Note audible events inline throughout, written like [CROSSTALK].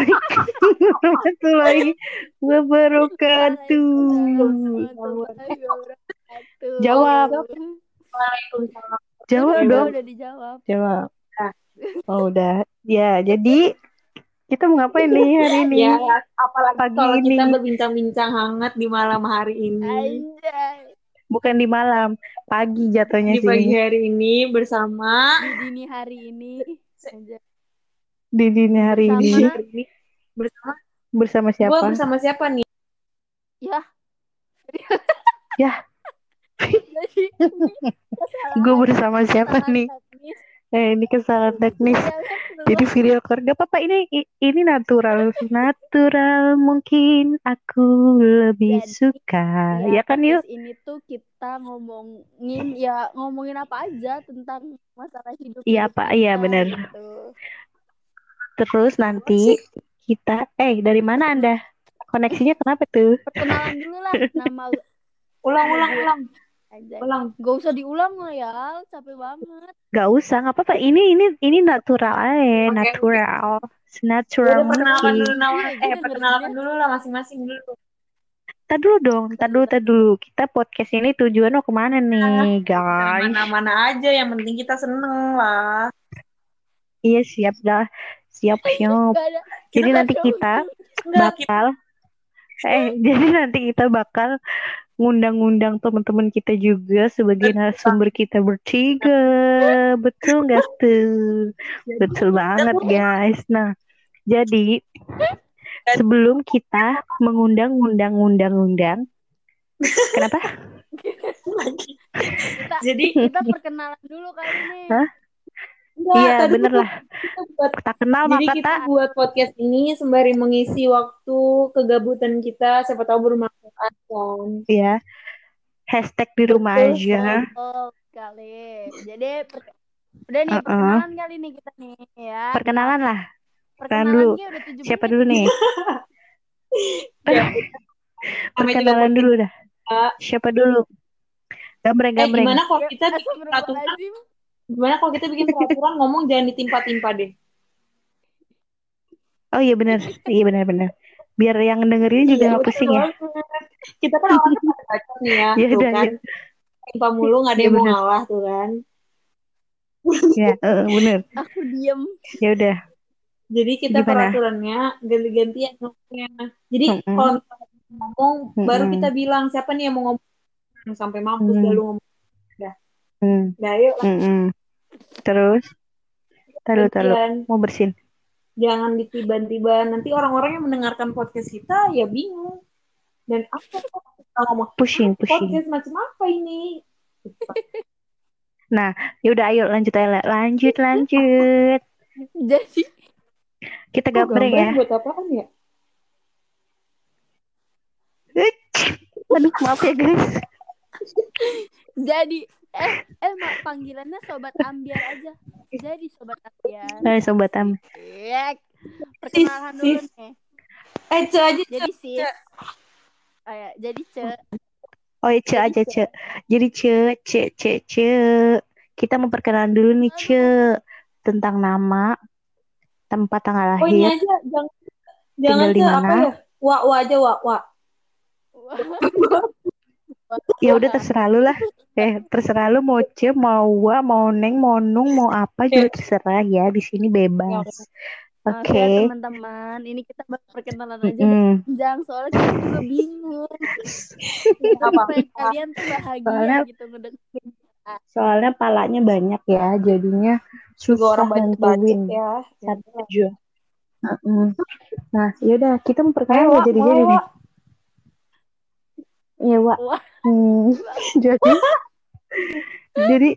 Assalamualaikum warahmatullahi wabarakatuh. Jawab. Waalaikumsalam. Jawab Udah, dong. udah dijawab. Jawab. Oh udah. Ya jadi kita mau ngapain nih hari ini? Ya, apalagi Pagi kalau kita ini. berbincang-bincang hangat di malam hari ini. Anjay. Bukan di malam, pagi jatuhnya Di pagi sih. hari ini bersama Di dini hari ini. Anjay. Di dini hari ini Bersama- bersama bersama gue siapa? bersama siapa nih? Ya. Ya. Jadi ini kesalahan- Gue bersama siapa kesalahan nih? teknis. Eh ini kesalahan teknis. Jangan Jadi keluar. video call gak apa-apa ini ini natural natural mungkin aku lebih Jadi, suka ya kan yuk ini tuh kita ngomongin ya ngomongin apa aja tentang masalah hidup Iya, Pak. Iya, bener. gitu. Terus nanti kita eh dari mana anda? Koneksinya kenapa tuh? Perkenalan dulu lah nama Ulang, ulang, ulang, aja. ulang. Gak usah diulang lah ya, capek banget. Gak usah nggak apa-apa. Ini ini ini natural aja natural. Udah natural perkenalkan mungkin. dulu nama, Iya, eh ngerinya. dulu lah masing-masing dulu. Tad dulu dong tad dulu tad dulu. Kita podcast ini tujuan mau ke mana nih guys? Mana-mana aja, yang penting kita seneng lah. iya siap dah siap siap. jadi nanti kita bakal eh [LAUGHS] jadi nanti kita bakal ngundang-ngundang teman-teman kita juga sebagai narasumber kita bertiga. Betul nggak [LAUGHS] tuh? Betul banget guys. Nah jadi sebelum kita mengundang-undang-undang-undang kenapa? [LAUGHS] Kita, Jadi kita perkenalan dulu kali nih. Hah? Iya tadi bener lah kita buat tak kenal Jadi maka kita tak buat podcast ini sembari mengisi waktu kegabutan kita, siapa tahu bermanfaat kan. ya hashtag di rumah Betul, aja Oh, kali. Jadi per- udah nih Uh-uh. perkenalan kali nih kita nih ya. perkenalan lah Perkenalan dulu. dia udah 7 siapa menit. dulu nih [LAUGHS] Ya, [LAUGHS] perkenalan dulu dah siapa dulu gambreng Eh, gambreng gimana kalau Ya, kita [LAUGHS] astagfirullahaladzim. Gimana kalau kita bikin peraturan ngomong jangan ditimpa-timpa deh. oh iya benar iya benar benar biar yang dengerin juga Iya, nggak pusing ya. Kita kan awalnya pada bacot nih ya, Iya, tuh udah, kan. Timpa mulu nggak ada Iya, yang mau ngalah tuh kan. ya eh, bener Aku diem. ya udah Jadi kita Gimana? peraturannya ganti-gantian ngomongnya. Jadi Mm-mm. kalau misalnya kita ngomong, baru kita bilang siapa nih yang mau ngomong sampai mampus Mm. dah lu ngomong. hmm. Nah, yuk lah. mm-mm. Terus taruh taruh gantian. mau bersin Jangan ditiba-tiba. Nanti orang-orang yang mendengarkan podcast kita ya bingung. Dan apa kita ngomong pusing pusing podcast macam apa ini? [LAUGHS] ya udah ayo lanjut aja lanjut lanjut [LAUGHS] Jadi kita gambreng ya buat apaan ya? [LAUGHS] aduh maaf ya guys jadi eh eh mak panggilannya sobat ambiar aja. Jadi sobat ambiar. eh sobat am Iya. Perkenalan dulu sis. nih. Eh, Ce aja. Jadi sis. Oh, ya. Jadi ce. oh ya ce Jadi aja Ce. jadi ce ce ce ce kita memperkenalan dulu nih ce tentang nama tempat tanggal Oh, ini lahir aja. Jangan, jangan Tinggal di Ce, apa mana? ya? Wa, wa aja, wa, wa. [LAUGHS] ya udah terserah lu lah eh terserah lu mau ce mau wa mau neng mau nung mau apa juga [LAUGHS] terserah ya di sini bebas Maaf oke ya teman-teman, ini kita baru perkenalan aja Mm-mm. panjang soalnya kita juga bingung. Kita Apa? kalian tuh bahagia Soalnya- gitu ngedengerin. soalnya palanya banyak ya jadinya Juga susah orang banyak budget nentuin ya. satu aja Mm-mm. nah yaudah kita Eh, memperkenalkan wa, nggak jadi wa, jadi wa. nih Iya, Wak. Hmm, [LAUGHS] jadi jadi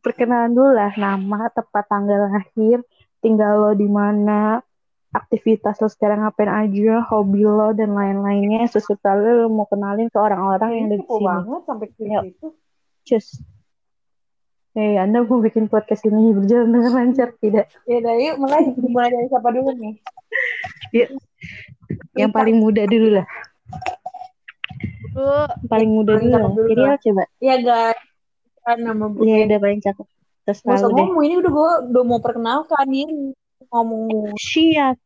perkenalan dulu lah nama, tempat tanggal lahir, tinggal lo di mana, aktivitas lo sekarang ngapain aja, hobi lo dan lain-lainnya. Sesuatu lo mau kenalin ke orang-orang yang Kepo sini. banget sampai ke Yuk. situ. Cus. Eh, Anda mau bikin podcast ini berjalan dengan lancar tidak? Ya udah, yuk mulai. Mulai dari siapa dulu nih? Yang paling muda dulu lah. Bu, Yang paling muda Paling dulu dulu Jadi ya coba. Ya guys, kan nama gue. Iya, udah paling cakep. Terus Gak usah tahu deh. ngomong, ini udah gue udah mau perkenalkan diri. Ngomong Siap.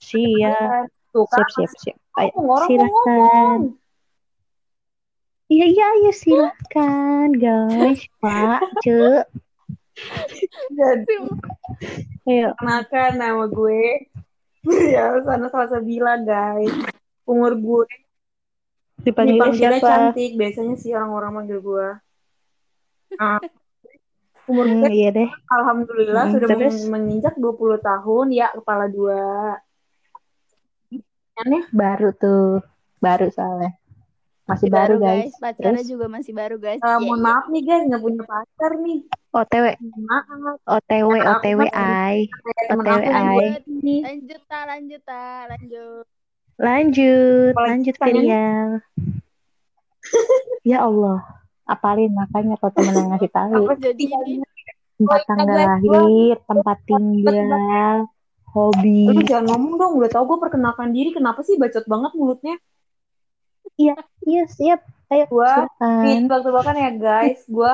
Siap. Tuh kan, Siap, siap, siap. Ayo, ngomong, silakan. Iya, iya, iya, silakan, guys. Pak, Cek. Jadi, Ayo. kenalkan nama gue. [LAUGHS] Ya, sana Salsabila, guys. Umur gue Dipanggilnya dipanggilnya siapa? cantik. Biasanya sih orang-orang manggil gue. Ah. Umur Hmm, iya deh. alhamdulillah, Hmm, sudah terus? men- menginjak 20 tahun. Ya, kepala dua. Aneh. Baru tuh. Baru soalnya. Masih baru, guys. Pacarnya Terus? juga masih baru guys. Eh, Iya, mohon iya. maaf nih, guys. Nggak punya pacar nih. OTW. Maaf. OTW, Nah, OTW, temen OTW, ini. Lanjut ta, lanjut ta, lanjut. Lanjut, Apalagi lanjut? Firial. [LAUGHS] ya Allah, apalin makanya kalau temen yang ngasih tahu. Apa Jadi Tempat iya, tanggal lahir, tempat tinggal, hobi. Lu jangan ngomong dong, udah tau gue perkenalkan diri. Kenapa sih bacot banget mulutnya? Iya, siap. Ayo, Gua. Nih, tebak-tebakan ya guys. Gue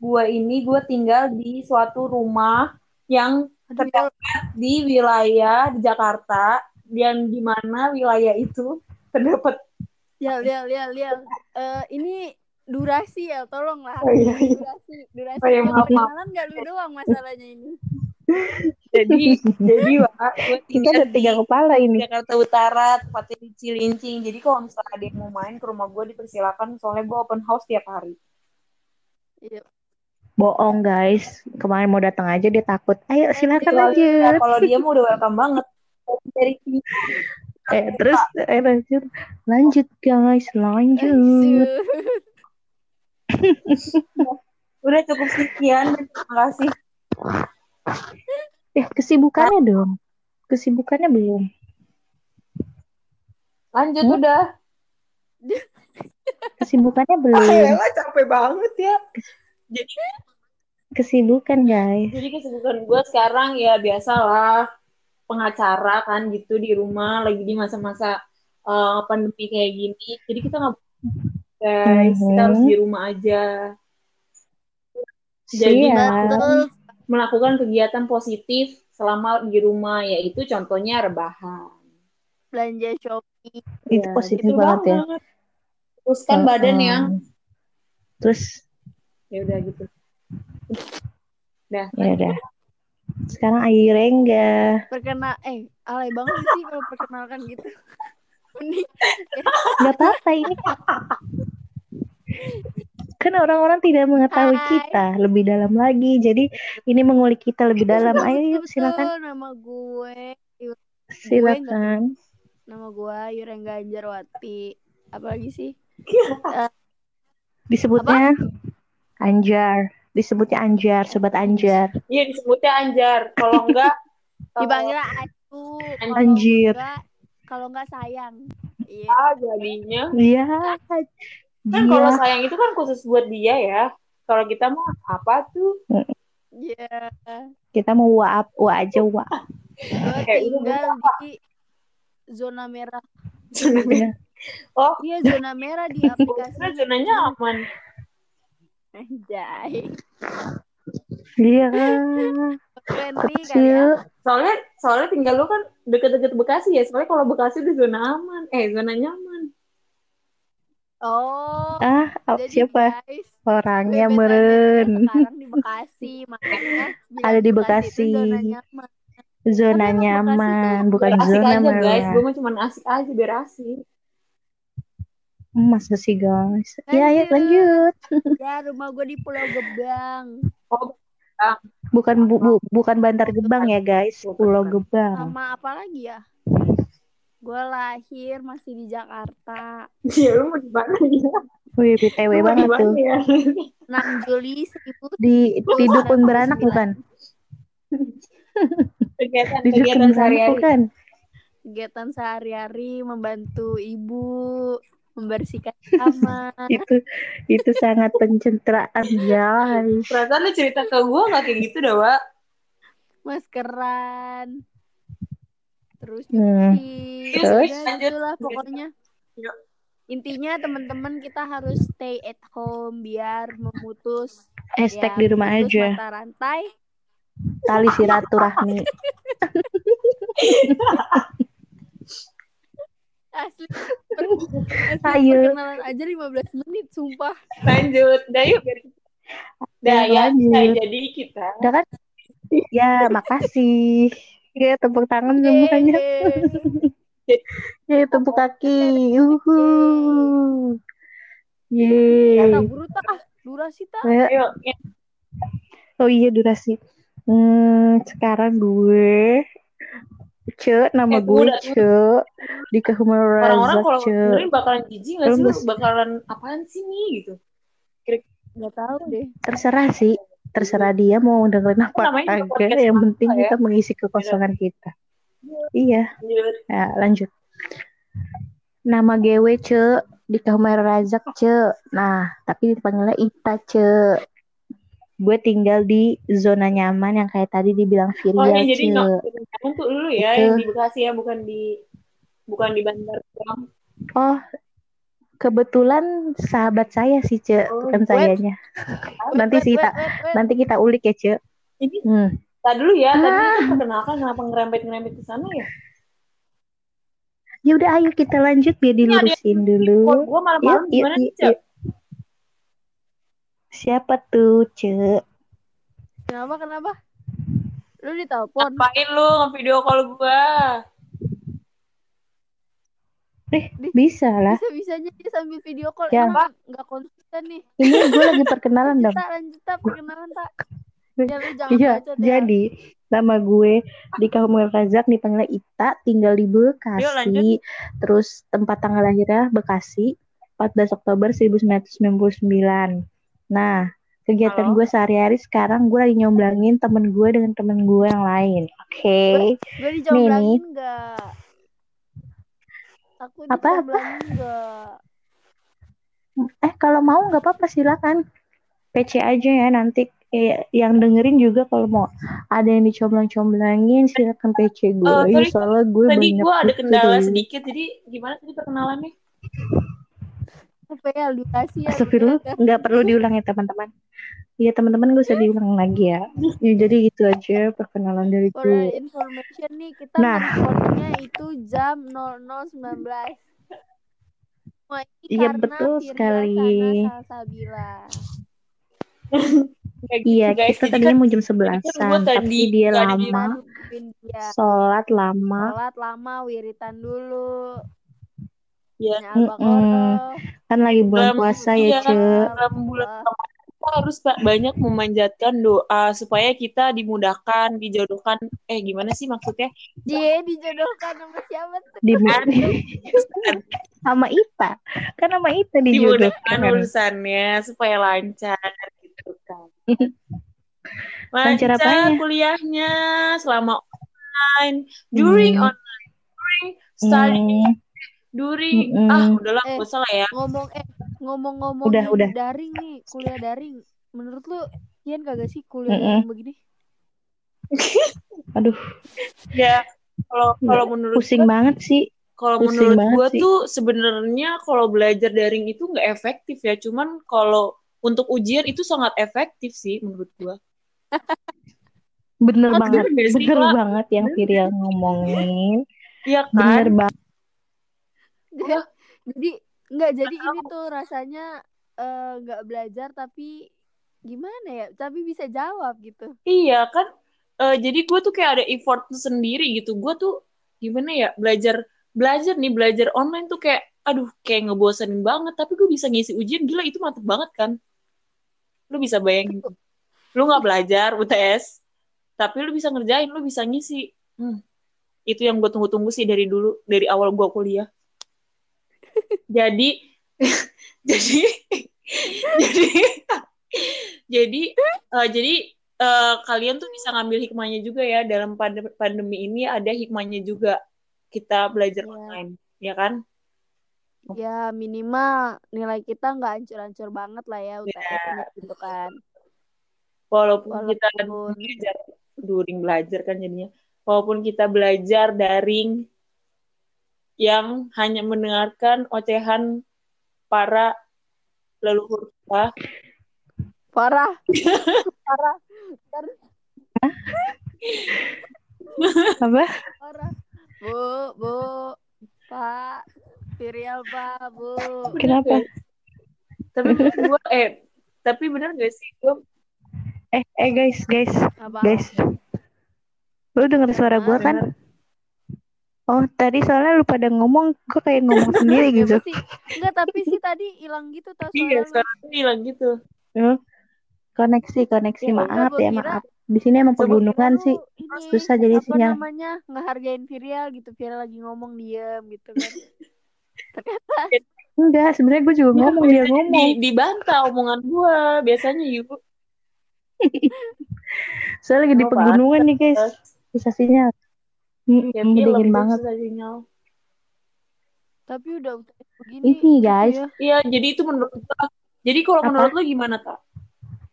gua ini gue tinggal di suatu rumah yang aduh, terdapat di wilayah di Jakarta dan di mana wilayah itu terdapat ya, lial, lial, lial. Eh, ini durasi ya, tolonglah. Oh, iya, iya. Durasi, durasi. Oh, iya, maaf, maaf. nggak lu doang masalahnya ini. jadi [LAUGHS] jadi Wak, Kita tinggal ada tiga kepala ini. Jakarta Utara tepatnya di Cilincing. Jadi kalau misalnya ada yang mau main ke rumah gue dipersilakan soalnya gue open house tiap hari. Iya. Bohong guys, kemarin mau datang aja dia takut. Ayo silakan Lanjut. Ya, lanjut. kalau dia mau udah welcome banget. Dari sini Eh terus eh, lanjut, lanjut guys, lanjut. Lanjut. [LAUGHS] udah cukup sekian. Terima kasih. Eh kesibukannya dong, kesibukannya belum. Lanjut Hmm? udah. [LAUGHS] Kesibukannya belum. Ayolah capek banget ya. Jadi Kesibukan guys. jadi kesibukan gue sekarang ya biasalah pengacara kan gitu di rumah lagi di masa-masa eh, pandemi kayak gini. Jadi kita nggak guys, kita harus Mhm. di rumah aja. Jadi Siap. Betul. melakukan kegiatan positif selama di rumah yaitu contohnya rebahan. Belanja Shopee. Itu Ya, positif gitu banget ya. Teruskan badan ya. Terus Ya udah gitu. Udah. ya udah. Sekarang Ayu Rengga. Perkenal eh alay banget sih kalau perkenalkan gitu. [LAUGHS] Mending [LAUGHS] Gak apa-apa ini. Kan orang-orang tidak mengetahui Hai. kita lebih dalam lagi. Jadi ini mengulik kita lebih dalam. Ayo silakan. Nama gue Silakan. nama gue Yuren Ganjarwati. Apalagi sih? [LAUGHS] Disebutnya Anjar. Disebutnya Anjar, sobat Anjar. Iya disebutnya Anjar. Kalau [LAUGHS] enggak Ayu. Kalau Anjir. enggak kalau enggak sayang. Iya. ah, jadinya Iya. kan kalau sayang itu kan khusus buat dia ya. Kalau kita mah apa tuh? Iya. Kita mau wa, wa aja wa. Kayak ini tinggal di zona merah. Iya. [LAUGHS] Oh, Iya zona merah di aplikasi. zonanya aman. Anjay. Iya. Friendly kali ya. Kecil. Soalnya soalnya tinggal lu kan deket-deket Bekasi ya. Soalnya kalau Bekasi di zona aman, eh zona nyaman. Oh. Ah, Jadi siapa guys, orangnya meren? sekarang di Bekasi, makanya [LAUGHS] Ada di Bekasi zona nyaman. Zona bukan asik zona aja guys. Gue mah cuma asik aja biar asik. Masa sih guys? Ya, ya Lanjut. lanjut. [LAUGHS] Ya, rumah gue di Pulau Gebang. Oh, Bukan bu, bu- bukan Bantar Gebang ya guys, Pulau. Gebang. Sama apa lagi ya? Gue lahir masih di Jakarta. ya lu mau di mana ya? Wih, BTW Lu mau di banget tuh. ya? 6 Juli 1000 [LAUGHS] Di di dukun beranak bukan? [LAUGHS] Kegiatan kegiatan sehari-hari. bukan? kegiatan sehari-hari membantu ibu membersihkan [LAUGHS] kamar. Itu itu sangat pencitraan guys. Perasaan lu cerita ke gue gak kayak gitu dah, Wak. maskeran terus Hmm. cuci Terus? ya Lanjut. gitulah pokoknya Yuk. intinya teman-teman kita harus stay at home biar memutus Hashtag ya, di rumah aja. mata rantai Tali silaturahmi. [LAUGHS] Masih Ayo. perkenalan aja 15 menit, sumpah. Lanjut. Dah yuk. Dah Ya, ya. Nah, jadi kita Udah kan? Ya, makasih. Ya, tepuk tangan semuanya. Ya, tepuk kaki. Uhu. Yeay. buru tak ah, durasi tak. Ayo. ayo ya, Oh iya durasi. Hmm, sekarang gue Ce, nama Eh, gue udah, Ce di Kahumar orang-orang kalau dengerin bakalan jijik nggak sih lu bakalan apaan sih nih gitu. Gak tahu deh. Terserah sih, terserah dia mau dengerin apa podcast Yang penting ya. kita mengisi kekosongan kita. Iya, Lanjut. ya, lanjut. Nama gue Ce di Kahumar Razak Ce. Nah, tapi dipanggilnya Ita Ce. Gue tinggal di zona nyaman yang kayak tadi dibilang Oh Virial ini jadi nggak nyaman tuh lu ya Itu. yang di Bekasi ya bukan di bukan di Bandar doang. Oh, kebetulan sahabat saya sih, Ce, Oh, bukan wait. sayanya. Nanti sih, tak. Nanti kita ulik ya, Ce. Ini Hmm. Tadi dulu ya, tadi Ah. itu perkenalkan kenapa ngerempet-ngerempet ke sana ya? Ya udah, ayo kita lanjut biar dilurusin dulu. Kok gua malam-malam Yuk, gimana yuk, yuk. Siapa tuh, Ce? Kenapa, kenapa? Lu ditelepon. Ngapain lu nge-video call gua? Eh, bisa lah. Bisa-bisanya dia sambil video call. Ya. Emang nggak konsisten nih. Ini gue lagi perkenalan dong. tak, lanjut tak, perkenalan tak. Ya lu jangan Iya, bacot ya. jadi nama gue di Kahumul Razak dipanggil Ita, tinggal di Yuk, Bekasi. lanjut. Terus tempat tanggal lahirnya Bekasi, 14 Oktober 1999. Nah, kegiatan gue sehari-hari sekarang gue lagi nyomblangin temen gue dengan temen gue yang lain. Oke. Gue dicomblangin nggak? Aku Apa-apa? dicomblangin nggak? Eh, kalau mau nggak apa-apa silakan. PC aja ya nanti eh, yang dengerin juga kalau mau ada yang dicomblang-comblangin silakan PC gue. Eh, Ya, sorry, soalnya gue Tadi banyak gua ada kendala sedikit, jadi gimana tadi perkenalannya? Apa ya, durasi ya. Astagfirullah, nggak perlu diulang ya teman-teman. Iya teman-teman gak usah diulang lagi ya. Ya, jadi gitu aja perkenalan dari For gue. information nih, kita Nah. itu jam 00.19. Wah, ini Iya, karena betul sekali. Iya, gitu, guys. kita tadinya kan mau jam jadi kan gua 11-an, tadi tapi dia di lama, sholat lama. Sholat lama, wiritan dulu. Iya. Tanya Al-Baqarah. Mm-mm. Kan lagi bulan dalam puasa iya, ya, Ce. dalam bulan kita harus Pak, banyak memanjatkan doa supaya kita dimudahkan, dijodohkan. Eh, gimana sih maksudnya? Dia dijodohkan sama siapa tuh? Di [LAUGHS] sama Ita. Kan sama Ita dimudahkan dijodohkan. urusannya supaya lancar gitu kan. [LAUGHS] Lancar Lancar apanya? kuliahnya selama online, during Hmm. online, during study, Hmm, during Mm-mm. ah udahlah Eh. usah lah ya. Ngomong eh ngomong-ngomong Udah, udah. daring nih, kuliah daring. Menurut lu Kian kagak sih kuliah Mm-mm. daring begini? [LAUGHS] aduh, Ya kalau kalau menurut pusing gua, banget sih. kalau menurut sih. tuh sebenarnya kalau belajar daring itu nggak efektif ya. Cuman kalau untuk ujian itu sangat efektif sih menurut gua. Bener Oh, banget, bener bener banget yang Virial ngomongin. Iya Bener kan? banget. Wah. jadi nggak jadi ini tuh rasanya eh, nggak belajar tapi gimana ya? Tapi bisa jawab gitu. Iya kan, Eh, jadi gue tuh kayak ada effort sendiri gitu. Gue tuh gimana ya belajar belajar nih belajar online tuh kayak aduh kayak ngebosenin banget. Tapi gue bisa ngisi ujian gila itu mantep banget kan. Lu bisa bayangin, lu nggak belajar UTS, tapi lu bisa ngerjain, lu bisa ngisi. Hmm. Itu yang gue tunggu-tunggu sih dari dulu, dari awal gue kuliah. Jadi, [LAUGHS] jadi, jadi, jadi, eh, jadi eh, kalian tuh bisa ngambil hikmahnya juga ya dalam pande- pandemi ini ada hikmahnya juga kita belajar Iya. online, ya kan? Ya minimal nilai kita nggak hancur-hancur banget lah ya UTS-nya gitu kan. Walaupun kita Walaupun- belajar during belajar kan jadinya, walaupun kita belajar daring yang hanya mendengarkan ocehan para leluhur kita, Parah. [LAUGHS] Parah. Parah. Apa? Parah. Bu, Bu, Pak, Virial pak bu. Kenapa? Tapi gue eh tapi bener gak sih gue Eh, eh guys, guys, Apa? guys. Lu denger suara gua kan? Oh, tadi soalnya lu pada ngomong, gua kayak ngomong [LAUGHS] sendiri Ya, gitu. Enggak tapi sih tadi hilang gitu tau iya suara hilang gitu. Hmm. Koneksi, koneksi, Ya, maaf ya, kira- maaf. Di sini emang pegunungan sih. ini, susah jadi apa sinyal. namanya ngehargain Virial gitu Virial lagi ngomong diem gitu kan [LAUGHS] ternyata Enggak, sebenarnya gue juga ngomong dia Di, ngomong. dibantah omongan gue biasanya yuk. [LAUGHS] Soalnya lagi di pegunungan nih guys. Susah sinyal. Ya, film dingin itu banget. tapi udah begini Ini gitu guys, ya. Iya, jadi itu menurut gua. Jadi kalau Apa? menurut lo gimana, Tak?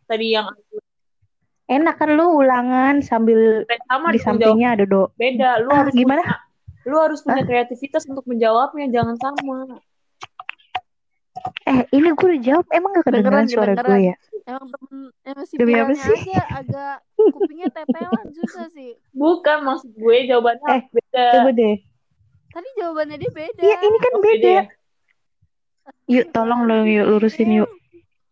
Tadi yang enak kan lu ulangan sambil sama di menjawab sampingnya ada do. beda. Lu Ah, harus gimana? punya- lu harus punya kreativitas untuk menjawabnya, jangan sama. Eh, ini gue udah jawab. Emang gak kedengeran Kedengeran, suara kedengeran. gue ya? Emang temen emang si Demi apa sih? aja agak [LAUGHS] kupingnya tetelan susah sih Bukan maksud gue jawabannya Eh, beda. Coba deh. tadi jawabannya dia beda Iya, ini kan Oh, beda. ya? Yuk, tolong dong yuk lurusin yuk.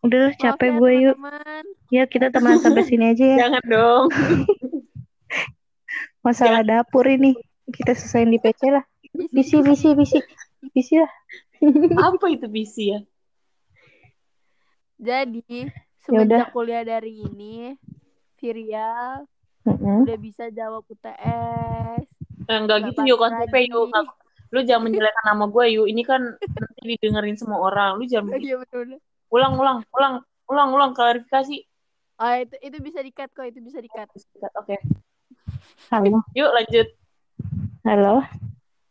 Udah lah, Maaf capek ya, gue yuk. teman-teman. Ya kita teman sampai [LAUGHS] sini aja ya. Jangan dong. [LAUGHS] Masalah dapur ini kita selesaiin di PC lah. Bisi, bisi, bisi, bisi lah. Apa itu bisi ya? Jadi Ya semenjak kuliah daring ini, Virial Mm-mm. udah bisa jawab UTS. Eh, enggak Nggak gitu yuk lagi. yuk. Lu jangan menjelekkan nama gue yuk. Ini kan nanti didengerin semua orang. Lu jangan Iya betul. ulang ulang ulang ulang ulang klarifikasi. Oh itu itu bisa dikat kok, itu bisa dikat. Oke. Halo, Yuk lanjut. halo.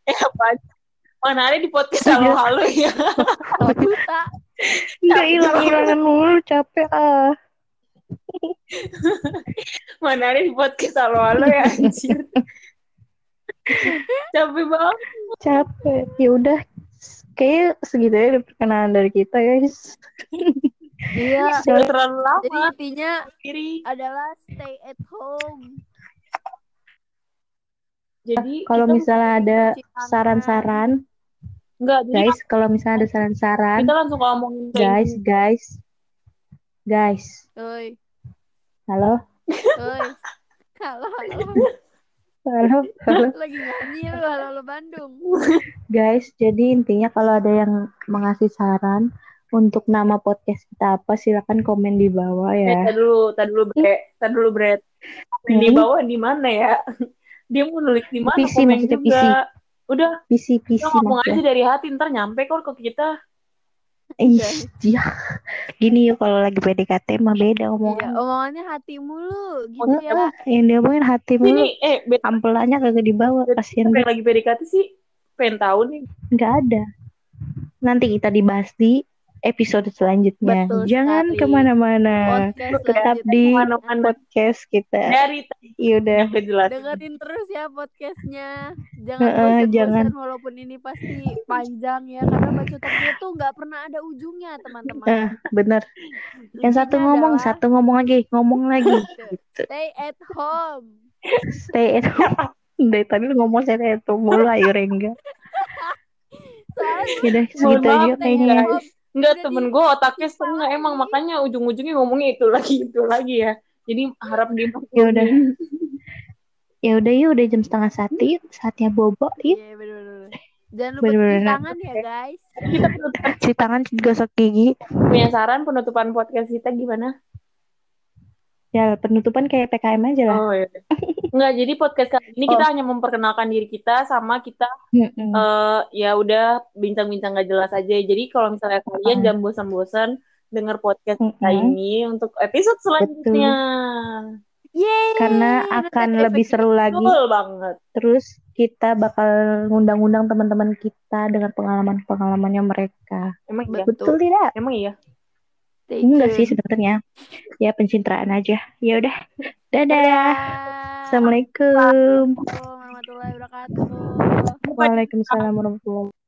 Eh apa? Mana ada di podcast halo halo ya. Oh duta. Enggak hilang-hilangan mulu, capek ah. Di podcast halo halo ya anjir. [LAUGHS] Capek banget. Capek. Ya udah, kayak segitu ya perkenalan dari kita guys. [LAUGHS] Iya. Sudah terlalu Jadi lama. intinya Diri. adalah stay at home. Jadi Kalau kita- misalnya ada saran-saran, enggak jadi guys, kalau misalnya ada saran-saran, kita langsung ngomongin guys, gini. guys, guys, Oi, halo, oi. Halo, halo. halo, halo, Lagi nyanyi lu, halo, halo Bandung. guys. Jadi intinya kalau ada yang mengasih saran untuk nama podcast kita apa, silakan komen di bawah Eh, ya. tadi dulu, tadi dulu bre, tadi dulu bre. Komen di bawah di mana ya? Dia mau nulis di mana PC, komen maksudnya juga. Udah, visi kita ngomong aja dari hati, ntar nyampe kok ke kita. Ih, ya. Gini yuk kalau lagi PDKT mah beda Iya, omongan. omongannya hati mulu gitu ya. Yang diomongin hati mulu, Ini, eh, ampelannya kagak dibawa, kasihan yang lagi PDKT sih? Pengen tahu nih. nggak ada. Nanti kita dibahas di episode selanjutnya. Betul Jangan sekali. ke mana-mana. Podcast Tetap di Ke mana-mana. podcast kita. Dari tadi yang kejelas. dengerin terus ya podcastnya. Jangan Heeh, bosan-bosan jangan. walaupun ini pasti panjang ya karena bacotan gue tuh nggak pernah ada ujungnya teman-teman. Eh, bener. Yang satu ngomong, adalah satu ngomong lagi, ngomong lagi. Gitu. Stay at home. Stay at home. [LAUGHS] Dari tadi lu ngomong stay at home mulu, ayo Rengga. [LAUGHS] Yaudah, Mohon segitu aja kayaknya. Ya. Enggak, temen gue otaknya setengah emang makanya ujung-ujungnya ngomongnya itu lagi itu lagi ya. Jadi harap dimaklumin. Ya udah. Ya udah yuk, udah jam setengah satu yuk. Saatnya bobo yuk. Iya bener-bener. Jangan lupa cuci tangan ya guys. Kita penutupan, Cuci tangan, gosok gigi. punya saran penutupan podcast kita gimana? Ya, penutupan kayak PKM aja lah. Oh iya. Enggak, jadi podcast kali ini Oh. kita hanya memperkenalkan diri kita sama kita Mm-mm. eh ya udah bincang-bincang gak jelas aja. Jadi kalau misalnya kalian Ah. jangan bosan-bosan denger podcast kita Mm-mm. ini untuk episode selanjutnya. Yeay. Karena akan lebih seru lagi. Betul banget. Terus kita bakal ngundang-undang teman-teman kita dengan pengalaman-pengalamannya mereka. Emang iya? Betul tidak? Emang iya? Enggak sih sebenarnya. Ya pencitraan aja. Ya udah. Dadah. Dadah. Assalamualaikum. Assalamualaikum warahmatullahi wabarakatuh. Waalaikumsalam warahmatullahi